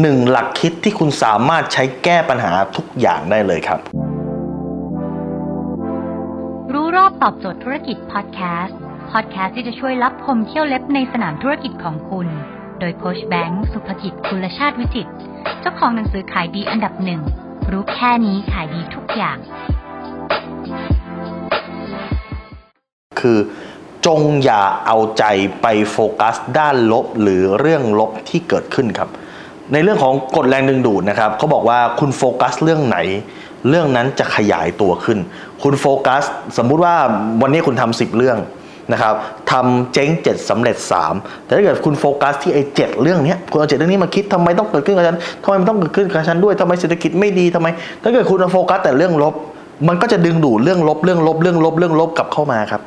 หนึ่งหลักคิดที่คุณสามารถใช้แก้ปัญหาทุกอย่างได้เลยครับ รู้รอบตอบโจทย์ธุรกิจพอดแคสต์พอดแคสต์ที่จะช่วยรับพมเที่ยวเล็บในสนามธุรกิจของคุณ โดยโคชแบงค์สุภกิจคุลชาติวิจิตรเจ้าของหนังสือขายดีอันดับหนึ่งรู้แค่นี้ขายดีทุกอย่าง คือจงอย่าเอาใจไปโฟกัสด้านลบหรือเรื่องลบที่เกิดขึ้นครับ ในเรื่องของกฎแรงดึงดูดนะครับเขาบอกว่าคุณโฟกัสเรื่องไหน เรื่องนั้นจะขยายตัวขึ้น คุณโฟกัส สมมุติว่าวันนี้คุณทำสิบเรื่องนะครับทำเจ๊งเจ็ดสำเร็จ 3 แต่ถ้าเกิดคุณโฟกัสที่ไอ้เจ็ดเรื่องนี้คุณเอาเจ็ดเรื่องนี้มาคิดทำไมต้องเกิดขึ้นกับฉันทำไมมันต้องเกิดขึ้นกับฉันด้วยทำไมเศรษฐกิจไม่ดีทำไม ถ้าเกิดคุณโฟกัสแต่เรื่องลบมันก็จะดึงดูดเรื่องลบเรื่องลบเรื่องลบเรื่องลบกลับเข้ามาครับ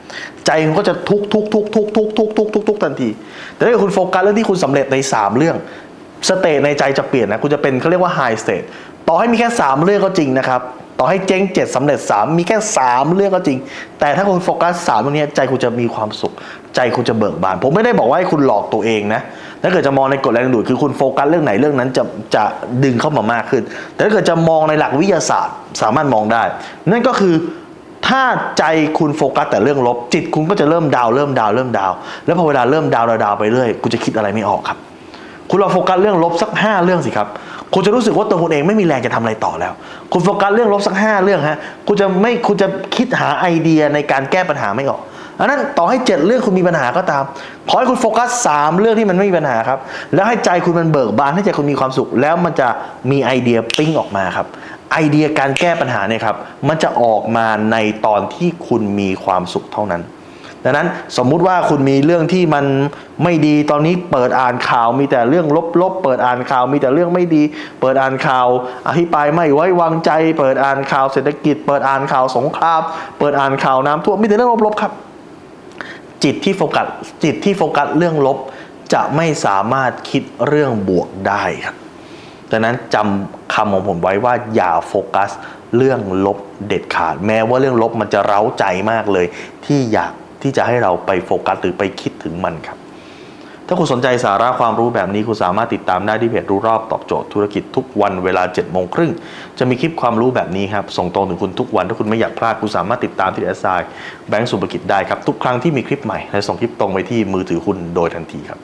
ใจมันก็จะทุกข์ทุกข์ทุกข์ทุกข์ทุกข์ทุกข์ทุกข์ทุกข์ทุกข์ทันที แต่ถ้าเกิดคุณโฟกัสเรื่องที่คุณสำเร็จใน 3 เรื่อง state ในใจจะเปลี่ยนนะคุณจะเป็นเขาเรียกว่า high state ต่อให้มีแค่ 3 เรื่องก็จริงนะครับ ต่อให้เจ๊งเจ็ดสำเร็จ 3 มีแค่ 3 เรื่องก็จริง แต่ถ้าคุณโฟกัส3ตรงนี้ใจคุณจะมีความสุข ใจคุณจะเบิกบาน ผมไม่ได้บอกว่าให้คุณหลอกตัวเองนะถ้าเกิดจะมองในกฎแรงดูดคือคุณโฟกัสเรื่องไหนเรื่องนั้นจะจะดึงเข้ามามากขึ้น แต่ถ้าเกิดจะมองในหลักวิทยาศาสตร์สามารถมองได้ นั่นก็คือถ้าใจคุณโฟกัสแต่เรื่องลบจิตคุณก็จะเริ่มดาวเริ่มดาวเริ่มดาวแล้วพอเวลาเริ่มดาวดาวดาวไปเรื่อยคุณจะคิดอะไรไม่ออกครับ คุณลองโฟกัสเรื่องลบสัก 5 เรื่องสิครับ คุณจะรู้สึกว่าตัวคุณเองไม่มีแรงจะทำอะไรต่อแล้ว คุณโฟกัสเรื่องลบสัก 5 เรื่องฮะ คุณจะไม่ คุณจะคิดหาไอเดียในการแก้ปัญหาไม่ออกอันนั้นต่อให้ 7 เรื่องคุณมีปัญหาก็ตาม ขอให้คุณโฟกัส 3 เรื่องที่มันไม่มีปัญหาครับ แล้วให้ใจคุณมันเบิกบาน ให้ใจคุณมีความสุข แล้วมันจะมีไอเดียปิ้งออกมาครับ ไอเดียการแก้ปัญหาเนี่ยครับ มันจะออกมาในตอนที่คุณมีความสุขเท่านั้น ดังนั้นสมมุติว่าคุณมีเรื่องที่มันไม่ดีตอนนี้เปิดอ่านข่าวมีแต่เรื่องลบๆเปิดอ่านข่าวมีแต่เรื่องไม่ดี เปิดอ่านข่าว อภิปรายไม่ไว้วางใจ เปิดอ่านข่าวเศรษฐกิจ เปิดอ่านข่าวสงคราม เปิดอ่านข่าวน้ำท่วมมีแต่เรื่องลบๆครับ จิตที่โฟกัสจิตที่โฟกัสเรื่องลบ จะไม่สามารถคิดเรื่องบวกได้ครับดังนั้นจำคำของผมไว้ว่าอย่าโฟกัสเรื่องลบเด็ดขาด แม้ว่าเรื่องลบมันจะเร้าใจมากเลย ที่อยาก ที่จะให้เราไปโฟกัสหรือไปคิดถึงมันครับ ถ้าคุณสนใจสาระความรู้แบบนี้คุณสามารถติดตามได้ที่เพจรู้รอบตอบโจทย์ธุรกิจทุกวันเวลา7จ็ดโมงครึ่งจะมีคลิปความรู้แบบนี้ครับส่งตรงถึงคุณทุกวันถ้าคุณไม่อยากพลาดคุณสามารถติดตามที่แอสไซแบงก์สุภกิจได้ครับทุกครั้งที่มีคลิปใหม่และส่งคลิปตรงไปที่มือถือคุณโดยทันทีครับ